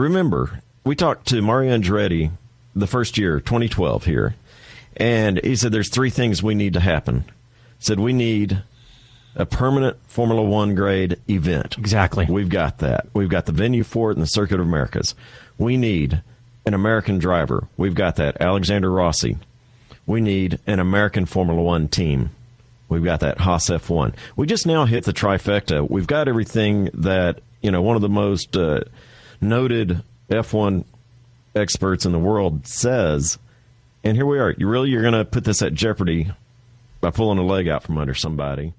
remember, we talked to Mario Andretti the first year, 2012 here, and he said there's three things we need to happen. He said we need a permanent Formula One grade event. Exactly. We've got that. We've got the venue for it in the Circuit of Americas. We need an American driver. We've got that. Alexander Rossi. We need an American Formula One team. We've got that Haas F1. We just now hit the trifecta. We've got everything that, you know, one of the most uh, noted F1 experts in the world says. And here we are. You really, you're going to put this at jeopardy by pulling a leg out from under somebody.